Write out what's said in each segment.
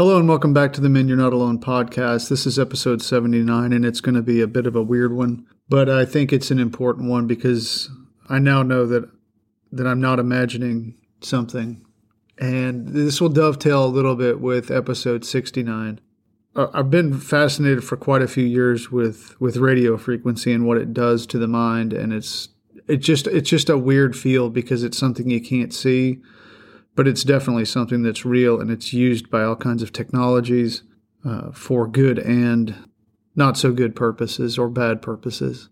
Hello and welcome back to the Men You're Not Alone podcast. This is episode 79 and it's going to be a bit of a weird one, but I think it's an important one because I now know that that I'm not imagining something. And this will dovetail a little bit with episode 69. Uh, I've been fascinated for quite a few years with with radio frequency and what it does to the mind and it's it just it's just a weird field because it's something you can't see but it's definitely something that's real and it's used by all kinds of technologies uh, for good and not so good purposes or bad purposes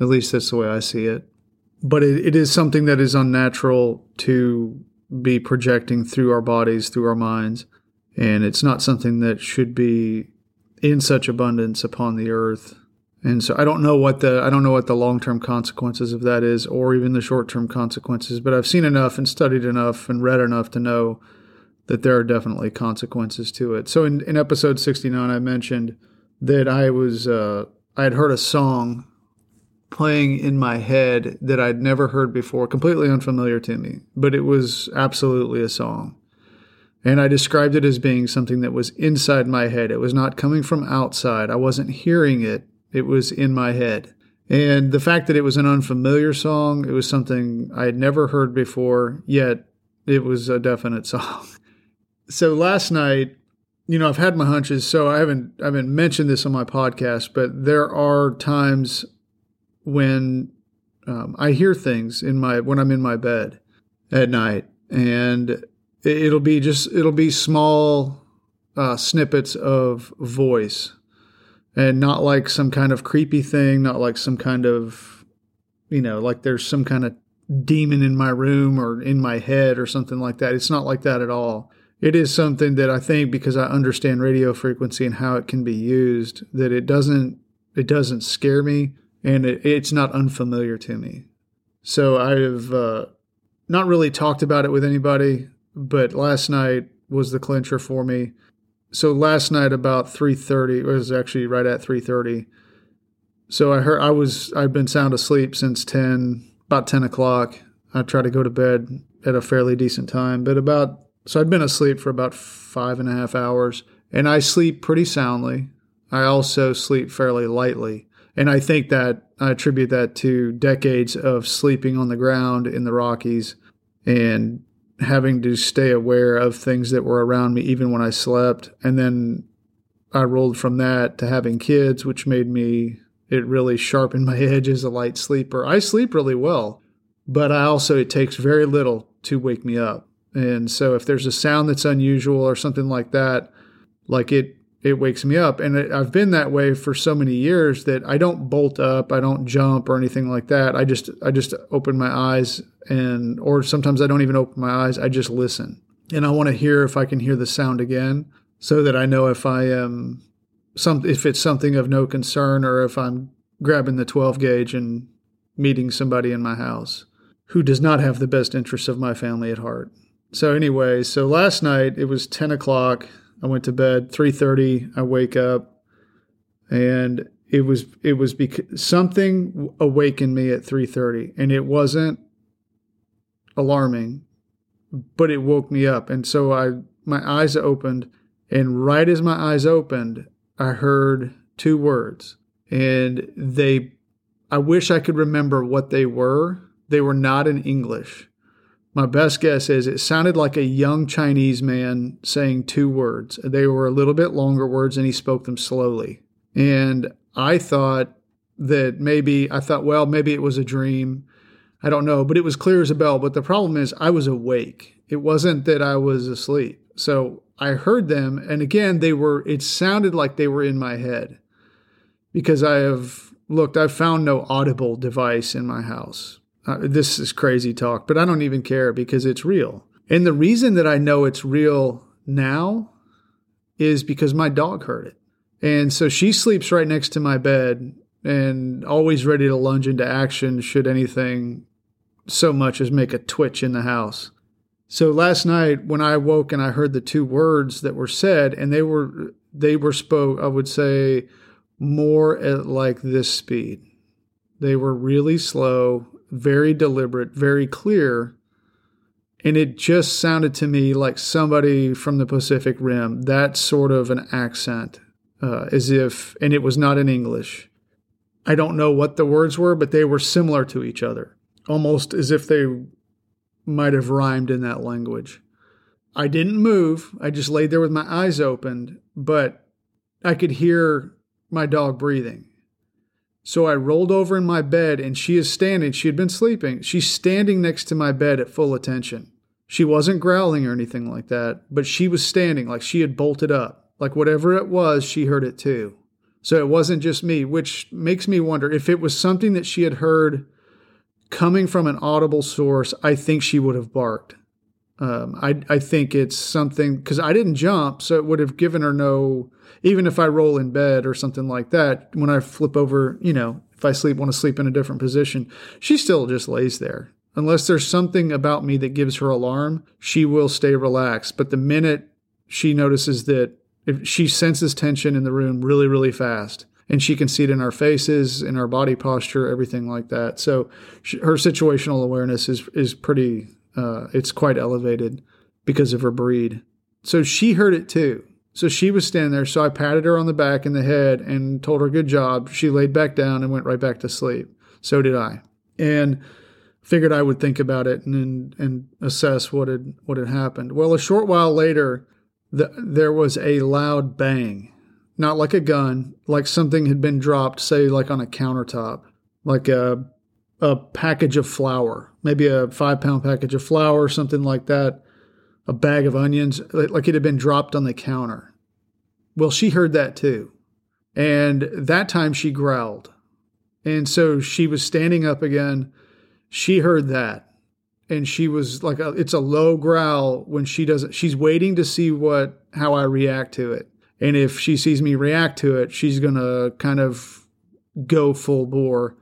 at least that's the way i see it but it, it is something that is unnatural to be projecting through our bodies through our minds and it's not something that should be in such abundance upon the earth. And so I don't know what the I don't know what the long term consequences of that is, or even the short term consequences. But I've seen enough and studied enough and read enough to know that there are definitely consequences to it. So in, in episode sixty nine, I mentioned that I was uh, I had heard a song playing in my head that I'd never heard before, completely unfamiliar to me, but it was absolutely a song. And I described it as being something that was inside my head. It was not coming from outside. I wasn't hearing it, it was in my head. And the fact that it was an unfamiliar song, it was something I had never heard before, yet it was a definite song. So last night, you know, I've had my hunches, so I haven't I haven't mentioned this on my podcast, but there are times when um, I hear things in my when I'm in my bed at night, and it'll be just it'll be small uh, snippets of voice and not like some kind of creepy thing not like some kind of you know like there's some kind of demon in my room or in my head or something like that. It's not like that at all. It is something that i think because i understand radio frequency and how it can be used that it doesn't it doesn't scare me and it, it's not unfamiliar to me. So i've uh, not really talked about it with anybody but last night was the clincher for me. So last night about 3:30 it was actually right at 3:30. So I heard I was I'd been sound asleep since 10 about 10 o'clock. I try to go to bed at a fairly decent time, but about so I'd been asleep for about five and a half hours, and I sleep pretty soundly. I also sleep fairly lightly, and I think that I attribute that to decades of sleeping on the ground in the Rockies and having to stay aware of things that were around me even when I slept. And then I rolled from that to having kids, which made me, it really sharpened my edge as a light sleeper. I sleep really well, but I also, it takes very little to wake me up. And so if there's a sound that's unusual or something like that, like it, it wakes me up. And I've been that way for so many years that I don't bolt up, I don't jump or anything like that. I just I just open my eyes and or sometimes I don't even open my eyes. I just listen. And I want to hear if I can hear the sound again so that I know if I am some if it's something of no concern or if I'm grabbing the 12 gauge and meeting somebody in my house who does not have the best interests of my family at heart. So anyway, so last night it was 10 o'clock. I went to bed. 3:30. I wake up, and it was it was because something awakened me at 3:30, and it wasn't alarming, but it woke me up. And so I my eyes opened, and right as my eyes opened, I heard two words. And they I wish I could remember what they were. They were not in English. My best guess is it sounded like a young Chinese man saying two words. They were a little bit longer words and he spoke them slowly. And I thought that maybe, I thought, well, maybe it was a dream. I don't know, but it was clear as a bell. But the problem is, I was awake. It wasn't that I was asleep. So I heard them. And again, they were, it sounded like they were in my head because I have looked, I've found no audible device in my house. Uh, this is crazy talk, but I don't even care because it's real. And the reason that I know it's real now is because my dog heard it. And so she sleeps right next to my bed and always ready to lunge into action should anything so much as make a twitch in the house. So last night when I woke and I heard the two words that were said and they were they were spoke I would say more at like this speed. They were really slow, very deliberate, very clear and it just sounded to me like somebody from the Pacific Rim, that sort of an accent, uh, as if, and it was not in English. I don't know what the words were, but they were similar to each other, almost as if they might have rhymed in that language. I didn't move. I just laid there with my eyes opened, but I could hear my dog breathing. So I rolled over in my bed and she is standing. She had been sleeping. She's standing next to my bed at full attention. She wasn't growling or anything like that, but she was standing like she had bolted up. Like whatever it was, she heard it too. So it wasn't just me, which makes me wonder if it was something that she had heard coming from an audible source, I think she would have barked. Um, I, I think it's something because I didn't jump, so it would have given her no. Even if I roll in bed or something like that, when I flip over, you know, if I sleep, want to sleep in a different position, she still just lays there. Unless there's something about me that gives her alarm, she will stay relaxed. But the minute she notices that if she senses tension in the room really, really fast, and she can see it in our faces, in our body posture, everything like that. So she, her situational awareness is is pretty uh, it's quite elevated because of her breed. So she heard it too. So she was standing there. So I patted her on the back and the head and told her good job. She laid back down and went right back to sleep. So did I. And figured I would think about it and and assess what had what had happened. Well, a short while later, the, there was a loud bang, not like a gun, like something had been dropped, say like on a countertop, like a a package of flour, maybe a five pound package of flour, something like that, a bag of onions, like it had been dropped on the counter. Well, she heard that too. And that time she growled. And so she was standing up again. She heard that. And she was like, a, it's a low growl when she doesn't, she's waiting to see what, how I react to it. And if she sees me react to it, she's going to kind of go full bore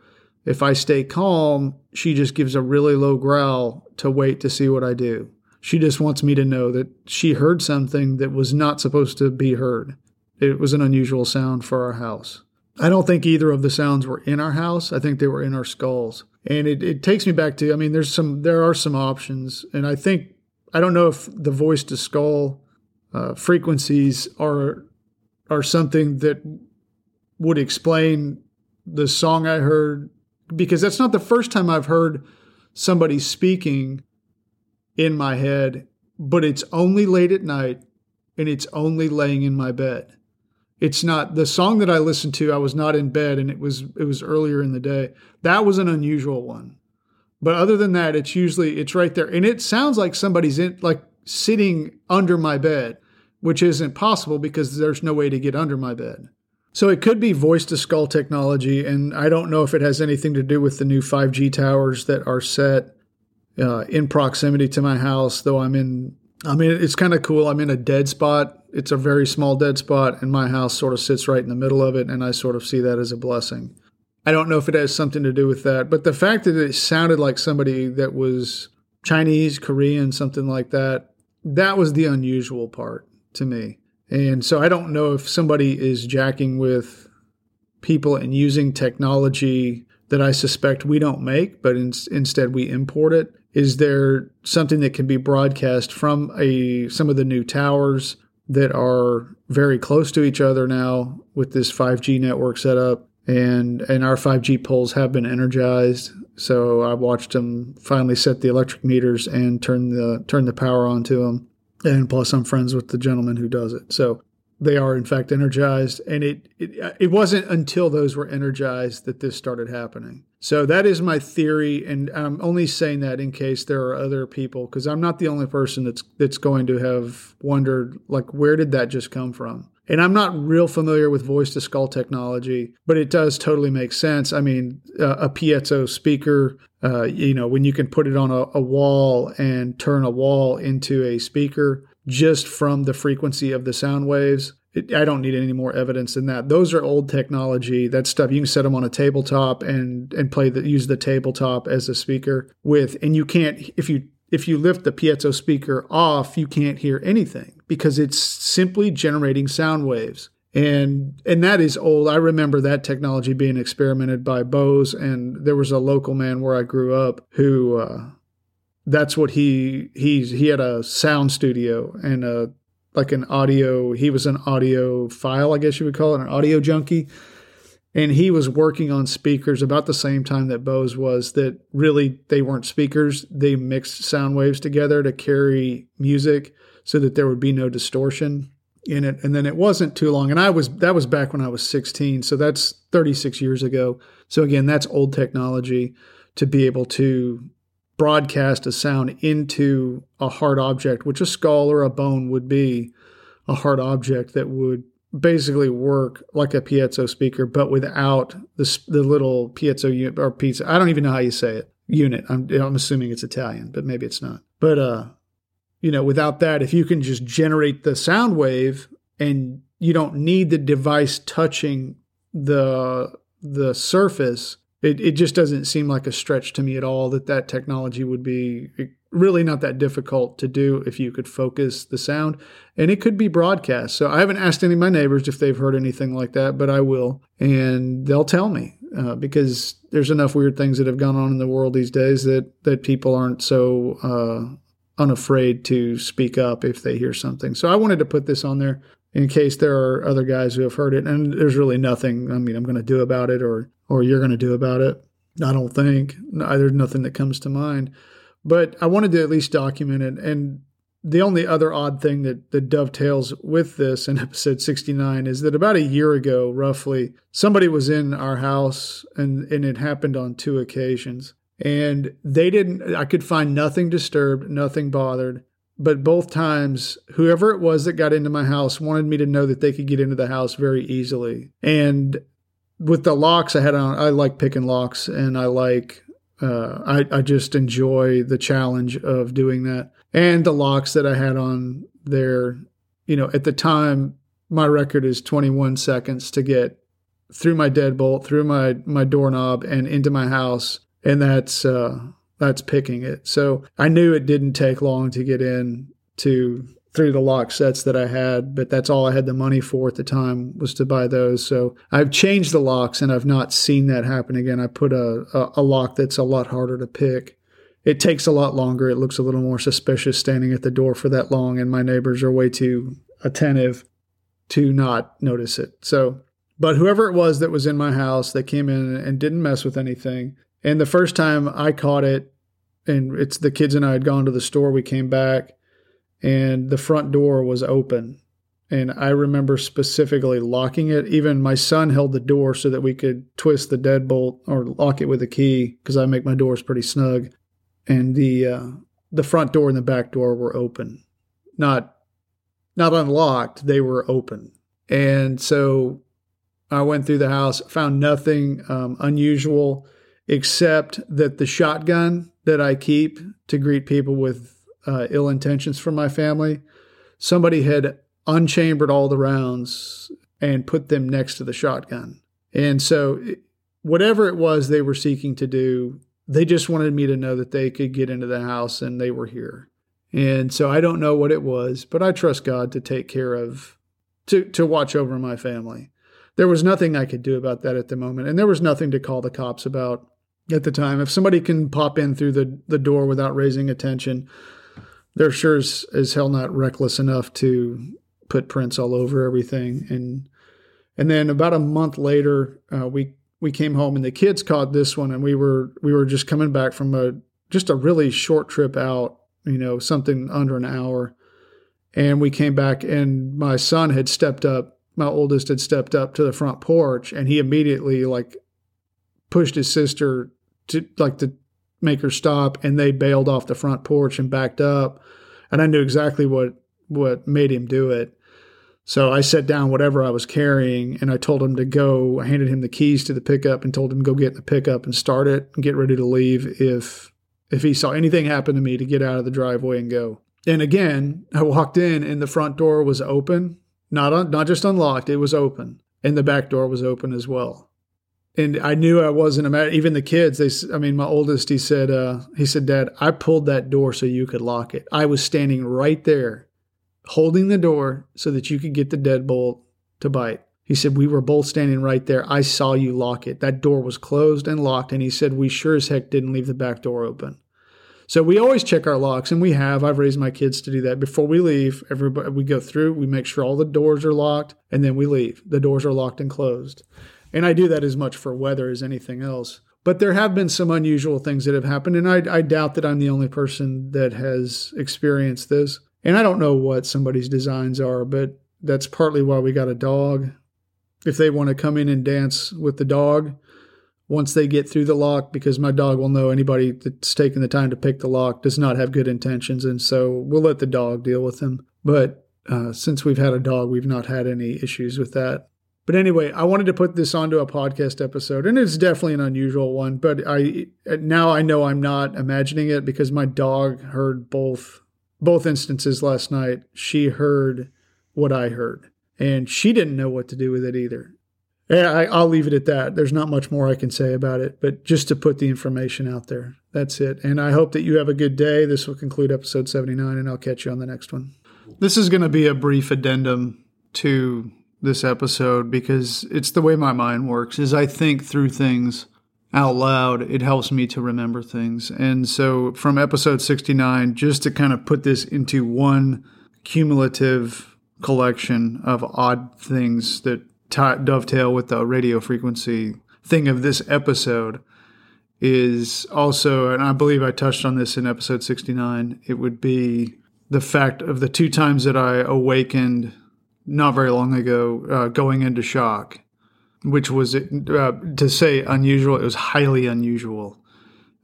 if I stay calm, she just gives a really low growl to wait to see what I do. She just wants me to know that she heard something that was not supposed to be heard. It was an unusual sound for our house. I don't think either of the sounds were in our house. I think they were in our skulls. And it, it takes me back to, I mean, there's some, there are some options. And I think, I don't know if the voice to skull uh, frequencies are, are something that would explain the song I heard because that's not the first time I've heard somebody speaking in my head, but it's only late at night and it's only laying in my bed. It's not the song that I listened to, I was not in bed and it was it was earlier in the day. That was an unusual one. But other than that, it's usually it's right there. And it sounds like somebody's in like sitting under my bed, which isn't possible because there's no way to get under my bed. So it could be voice to skull technology, and I don't know if it has anything to do with the new 5G towers that are set uh, in proximity to my house. Though I'm in, I mean, it's kind of cool. I'm in a dead spot. It's a very small dead spot, and my house sort of sits right in the middle of it, and I sort of see that as a blessing. I don't know if it has something to do with that, but the fact that it sounded like somebody that was Chinese, Korean, something like that, that was the unusual part to me. And so I don't know if somebody is jacking with people and using technology that I suspect we don't make, but in, instead we import it. Is there something that can be broadcast from a some of the new towers that are very close to each other now with this 5G network set up? And and our 5G poles have been energized. So I watched them finally set the electric meters and turn the turn the power onto them and plus I'm friends with the gentleman who does it. So they are in fact energized. And it, it it wasn't until those were energized that this started happening. So that is my theory. And i'm only saying that in case there are other people because i'm not the only person that's that's going to have wondered like where did that just come from and I'm not real familiar with voice to skull technology, but it does totally make sense. I mean, uh, a piezo speaker, uh, you know, when you can put it on a, a wall and turn a wall into a speaker just from the frequency of the sound waves. I don't need any more evidence than that. Those are old technology. That stuff you can set them on a tabletop and and play the use the tabletop as a speaker with, and you can't if you if you lift the piezo speaker off, you can't hear anything because it's simply generating sound waves. And and that is old. I remember that technology being experimented by Bose, and there was a local man where I grew up who uh, that's what he he's he had a sound studio and a like an audio he was an audiophile i guess you would call it an audio junkie and he was working on speakers about the same time that bose was that really they weren't speakers. They mixed sound waves together to carry music so that there would be no distortion in it. And then it wasn't too long. And i was that was back when i was 16 so that's 36 years ago. So again that's old technology to be able to broadcast a sound into a hard object, which a skull or a bone would be a hard object that would basically work like a piezo speaker, but without the, the little piezo unit or pizza. I don't even know how you say it. Unit. I'm, I'm assuming it's Italian, but maybe it's not. But, uh, you know, without that, if you can just generate the sound wave and you don't need the device touching the the surface it, it just doesn't seem like a stretch to me at all that that technology would be really not that difficult to do if you could focus the sound and it could be broadcast so i haven't asked any of my neighbors if they've heard anything like that but i will and they'll tell me uh, because there's enough weird things that have gone on in the world these days that that people aren't so uh, unafraid to speak up if they hear something so i wanted to put this on there in case there are other guys who have heard it and there's really nothing i mean i'm going to do about it or or you're going to do about it. I don't think. There's nothing that comes to mind. But I wanted to at least document it. And the only other odd thing that, that dovetails with this in episode 69 is that about a year ago, roughly, somebody was in our house and, and it happened on two occasions. And they didn't, I could find nothing disturbed, nothing bothered. But both times, whoever it was that got into my house wanted me to know that they could get into the house very easily. And with the locks I had on, I like picking locks and I like, uh, I, I just enjoy the challenge of doing that. And the locks that I had on there, you know, at the time, my record is 21 seconds to get through my deadbolt, through my, my doorknob and into my house. And that's, uh, that's picking it. So I knew it didn't take long to get in to through the lock sets that I had, but that's all I had the money for at the time was to buy those. So I've changed the locks and I've not seen that happen again. I put a, a, a lock that's a lot harder to pick. It takes a lot longer. It looks a little more suspicious standing at the door for that long, and my neighbors are way too attentive to not notice it. So, but whoever it was that was in my house, they came in and didn't mess with anything. And the first time I caught it, and it's the kids and I had gone to the store, we came back and the front door was open. And I remember specifically locking it. Even my son held the door so that we could twist the deadbolt or lock it with a key because I make my doors pretty snug. And the uh, the front door and the back door were open, not not unlocked. They were open. And so I went through the house, found nothing um, unusual except that the shotgun that I keep to greet people with uh, ill intentions from my family, somebody had unchambered all the rounds and put them next to the shotgun. And so, whatever it was they were seeking to do, they just wanted me to know that they could get into the house and they were here. And so, I don't know what it was, but I trust God to take care of, to, to watch over my family. There was nothing I could do about that at the moment. And there was nothing to call the cops about at the time. If somebody can pop in through the, the door without raising attention, they're sure as, as hell not reckless enough to put prints all over everything. And and then about a month later, uh, we we came home and the kids caught this one, and we were we were just coming back from a just a really short trip out, you know, something under an hour. And we came back, and my son had stepped up. My oldest had stepped up to the front porch, and he immediately like pushed his sister to like to make her stop and they bailed off the front porch and backed up. And i knew exactly what what made him do it. So i set down whatever i was carrying and i told him to go. I handed him the keys to the pickup and told him to go get in the pickup and start it and get ready to leave if if he saw anything happen to me to get out of the driveway and go. And again i walked in and the front door was open. Not un, not just unlocked it was open. And the back door was open as well and I knew I wasn't a even the kids. They, I mean, my oldest, he said, uh, he said, Dad, I pulled that door so you could lock it. I was standing right there, holding the door so that you could get the deadbolt to bite. He said, we were both standing right there. I saw you lock it. That door was closed and locked. And he said, we sure as heck didn't leave the back door open. So we always check our locks, and we have. I've raised my kids to do that before we leave. Everybody, we go through, we make sure all the doors are locked, and then we leave. The doors are locked and closed. And I do that as much for weather as anything else. But there have been some unusual things that have happened, and I, I doubt that I'm the only person that has experienced this. And I don't know what somebody's designs are, but that's partly why we got a dog. If they want to come in and dance with the dog, once they get through the lock, because my dog will know anybody that's taking the time to pick the lock does not have good intentions. And so we'll let the dog deal with them. But uh, since we've had a dog, we've not had any issues with that. But anyway, I wanted to put this onto a podcast episode, and it's definitely an unusual one. But I now I know I'm not imagining it because my dog heard both both instances last night. She heard what I heard, and she didn't know what to do with it either. I, I'll leave it at that. There's not much more I can say about it, but just to put the information out there. That's it. And I hope that you have a good day. This will conclude episode 79, and I'll catch you on the next one. This is going to be a brief addendum to this episode because it's the way my mind works is I think through things out loud. It helps me to remember things. And so from episode 69 just to kind of put this into one cumulative collection of odd things that t- dovetail with the radio frequency thing of this episode is also and I believe I touched on this in episode 69 it would be the fact of the two times that I awakened not very long ago uh, going into shock, which was uh, to say unusual. It was highly unusual.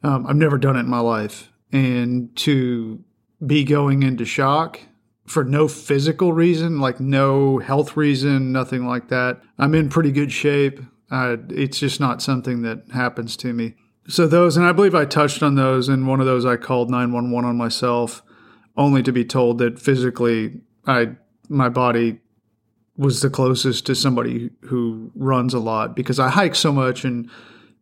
Um, I've never done it in my life, and to be going into shock for no physical reason, like no health reason, nothing like that. I'm in pretty good shape. Uh, it's just not something that happens to me. So those, and I believe I touched on those. And one of those, I called 911 on myself, only to be told that physically, I my body was the closest to somebody who runs a lot because I hike so much and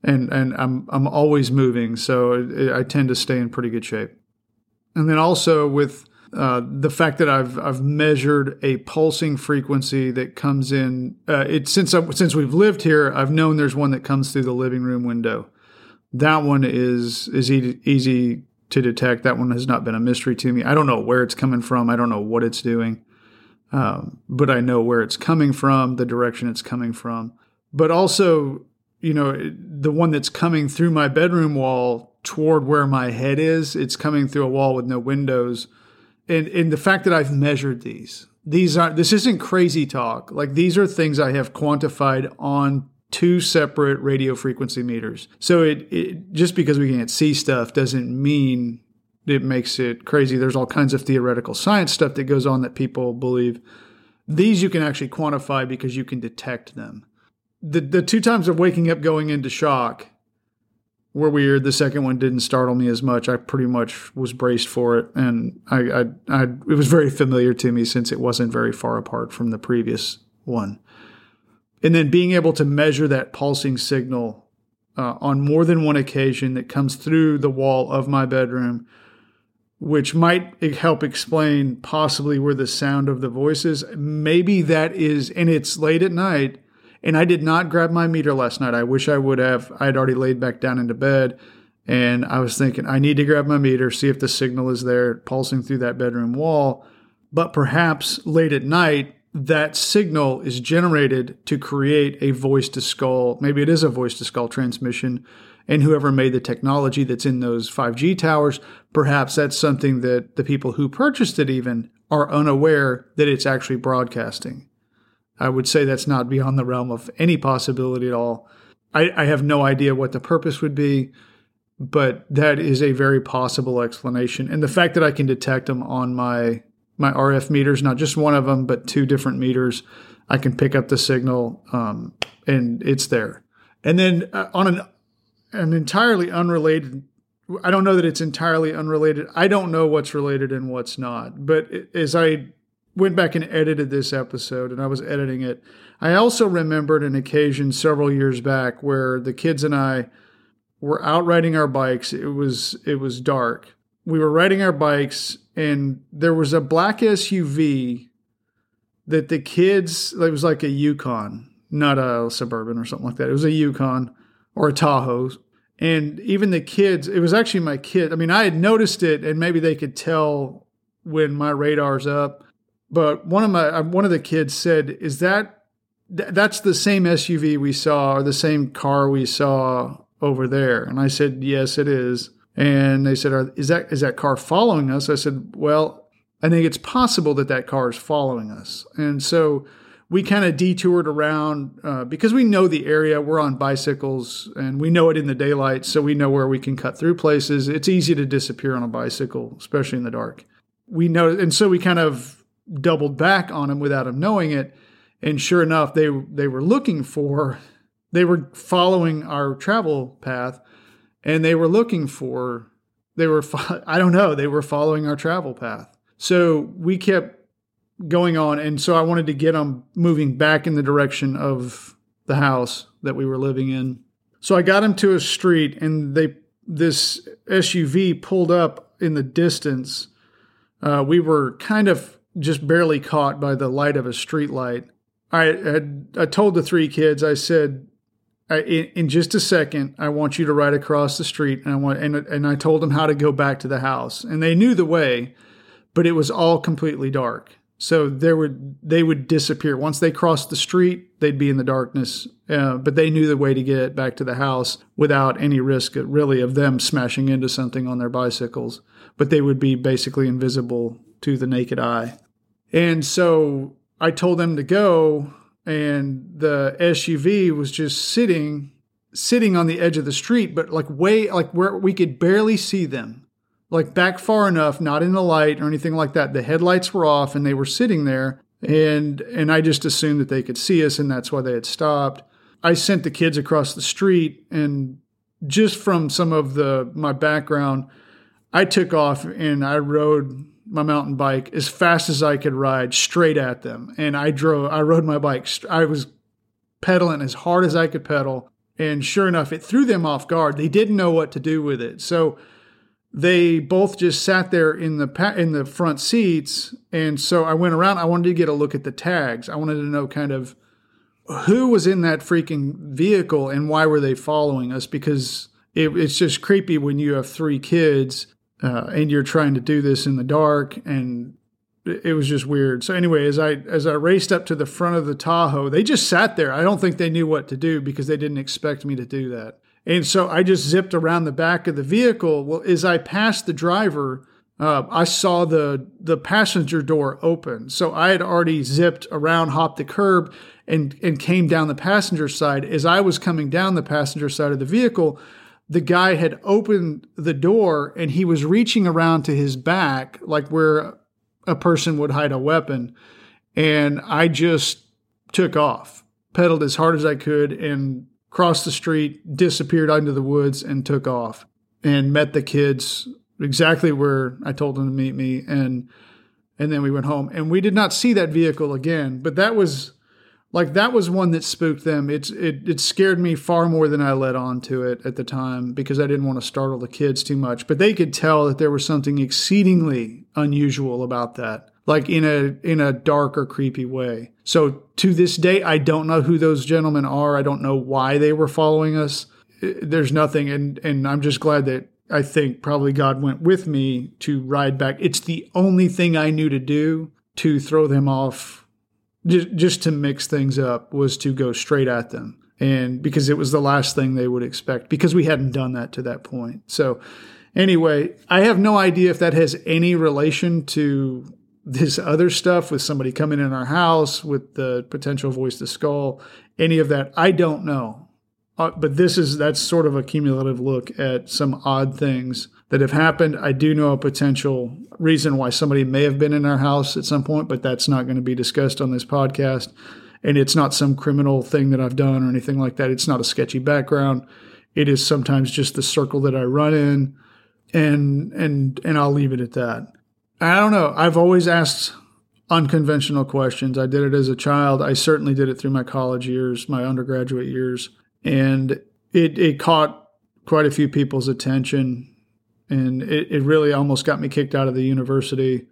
and and I'm I'm always moving, so I tend to stay in pretty good shape. And then also with uh, the fact that I've I've measured a pulsing frequency that comes in. Uh, it since I, since we've lived here, I've known there's one that comes through the living room window. That one is is e- easy to detect. That one has not been a mystery to me. I don't know where it's coming from. I don't know what it's doing um, but I know where it's coming from, the direction it's coming from. But also, you know, the one that's coming through my bedroom wall toward where my head is, it's coming through a wall with no windows. And, and the fact that I've measured these, these are this isn't crazy talk. Like these are things I have quantified on two separate radio frequency meters. So it, it just because we can't see stuff doesn't mean it makes it crazy. There's all kinds of theoretical science stuff that goes on that people believe. These you can actually quantify because you can detect them. The the two times of waking up going into shock were weird. The second one didn't startle me as much. I pretty much was braced for it, and I, I, I it was very familiar to me since it wasn't very far apart from the previous one. And then being able to measure that pulsing signal uh, on more than one occasion that comes through the wall of my bedroom which might help explain possibly where the sound of the voice is. Maybe that is, and it's late at night, and I did not grab my meter last night. I wish I would have. I had already laid back down into bed, and I was thinking, I need to grab my meter, see if the signal is there pulsing through that bedroom wall. But perhaps late at night, that signal is generated to create a voice to skull. Maybe it is a voice to skull transmission and whoever made the technology that's in those 5G towers, perhaps that's something that the people who purchased it even are unaware that it's actually broadcasting. I would say that's not beyond the realm of any possibility at all. I, I have no idea what the purpose would be, but that is a very possible explanation. And the fact that I can detect them on my my RF meters, not just one of them, but two different meters, I can pick up the signal, um, and it's there. And then uh, on an an entirely unrelated I don't know that it's entirely unrelated. I don't know what's related and what's not. But as I went back and edited this episode and I was editing it, I also remembered an occasion several years back where the kids and I were out riding our bikes. It was it was dark. We were riding our bikes and there was a black SUV that the kids it was like a Yukon, not a suburban or something like that. It was a Yukon or a Tahoe, And even the kids, it was actually my kid. I mean, I had noticed it, and maybe they could tell when my radar's up. But one of my uh, one of the kids said, "Is that that's the same SUV we saw, or the same car we saw over there?" And I said, "Yes, it is." And they said, "Is that is that car following us?" I said, "Well, I think it's possible that that car is following us." And so we kind of detoured around uh, because we know the area. We're on bicycles and we know it in the daylight, so we know where we can cut through places. It's easy to disappear on a bicycle, especially in the dark. We know, and so we kind of doubled back on them without them knowing it. And sure enough, they they were looking for, they were following our travel path, and they were looking for, they were, I don't know, they were following our travel path. So we kept going on. And so I wanted to get them moving back in the direction of the house that we were living in. So I got them to a street and they this SUV pulled up in the distance. Uh, we were kind of just barely caught by the light of a street light. I had I told the three kids, I said, I, in, in, just a second, I want you to ride across the street, and I want and and I told them how to go back to the house, and they knew the way, but it was all completely dark. So there would they would disappear once they crossed the street. They'd be in the darkness, uh, but they knew the way to get back to the house without any risk, really, of them smashing into something on their bicycles. But they would be basically invisible to the naked eye. And so I told them to go, and the SUV was just sitting sitting on the edge of the street, but like way like where we could barely see them like back far enough, not in the light or anything like that. The headlights were off and they were sitting there and and I just assumed that they could see us and that's why they had stopped. I sent the kids across the street and just from some of the my background, I took off and I rode my mountain bike as fast as I could ride straight at them. And I drove I rode my bike I was pedaling as hard as I could pedal and sure enough it threw them off guard. They didn't know what to do with it. So they both just sat there in the in the front seats and so I went around I wanted to get a look at the tags I wanted to know kind of who was in that freaking vehicle and why were they following us because it, it's just creepy when you have three kids uh, and you're trying to do this in the dark and it was just weird. So anyway, as I as I raced up to the front of the Tahoe, they just sat there. I don't think they knew what to do because they didn't expect me to do that. And so I just zipped around the back of the vehicle. Well, as I passed the driver, uh, I saw the the passenger door open. So I had already zipped around, hopped the curb, and and came down the passenger side. As I was coming down the passenger side of the vehicle, the guy had opened the door and he was reaching around to his back, like where a person would hide a weapon. And I just took off, pedaled as hard as I could, and crossed the street, disappeared into the woods, and took off and met the kids exactly where I told them to meet me. And and then we went home. And we did not see that vehicle again. But that was like that was one that spooked them. It's it it scared me far more than I let on to it at the time because I didn't want to startle the kids too much. But they could tell that there was something exceedingly unusual about that like in a in a dark or creepy way. So to this day, I don't know who those gentlemen are. I don't know why they were following us. There's nothing, and and I'm just glad that I think probably God went with me to ride back. It's the only thing I knew to do to throw them off, just just to mix things up, was to go straight at them, and because it was the last thing they would expect, because we hadn't done that to that point. So. Anyway, I have no idea if that has any relation to this other stuff with somebody coming in our house with the potential voice to skull, any of that, I don't know. Uh, but this is that's sort of a cumulative look at some odd things that have happened. I do know a potential reason why somebody may have been in our house at some point, but that's not going to be discussed on this podcast. And it's not some criminal thing that I've done or anything like that. It's not a sketchy background. It is sometimes just the circle that I run in, and and and I'll leave it at that. I don't know. I've always asked unconventional questions. I did it as a child. I certainly did it through my college years, my undergraduate years, and it it caught quite a few people's attention, and it, it really almost got me kicked out of the university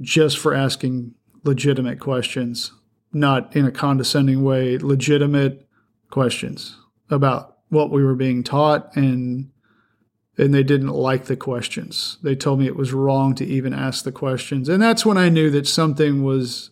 just for asking legitimate questions, not in a condescending way, legitimate questions about what we were being taught and and they didn't like the questions. They told me it was wrong to even ask the questions. And that's when I knew that something was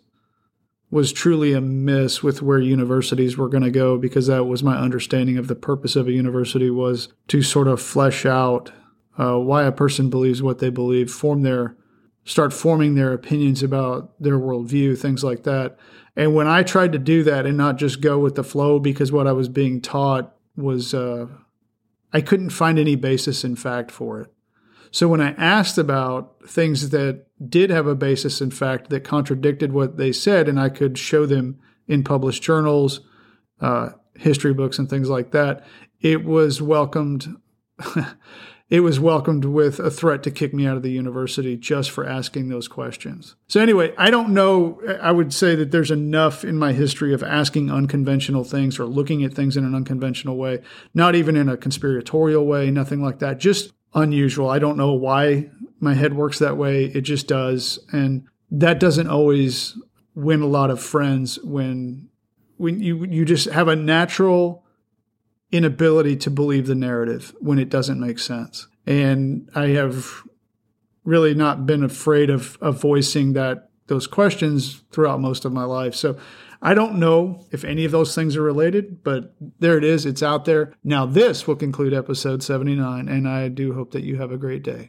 was truly amiss with where universities were going to go because that was my understanding of the purpose of a university was to sort of flesh out uh, why a person believes what they believe, form their start forming their opinions about their worldview, things like that. And when I tried to do that and not just go with the flow because what I was being taught was uh, I couldn't find any basis in fact for it. So when I asked about things that did have a basis in fact that contradicted what they said, and I could show them in published journals, uh, history books, and things like that, it was welcomed. it was welcomed with a threat to kick me out of the university just for asking those questions. So, anyway, I don't know. I would say that there's enough in my history of asking unconventional things or looking at things in an unconventional way, not even in a conspiratorial way, nothing like that. Just unusual. I don't know why my head works that way. It just does. And that doesn't always win a lot of friends when when you you just have a natural inability to believe the narrative when it doesn't make sense. And I have really not been afraid of, of voicing that those questions throughout most of my life. So I don't know if any of those things are related, but there it is. It's out there. Now, this will conclude episode 79, and I do hope that you have a great day.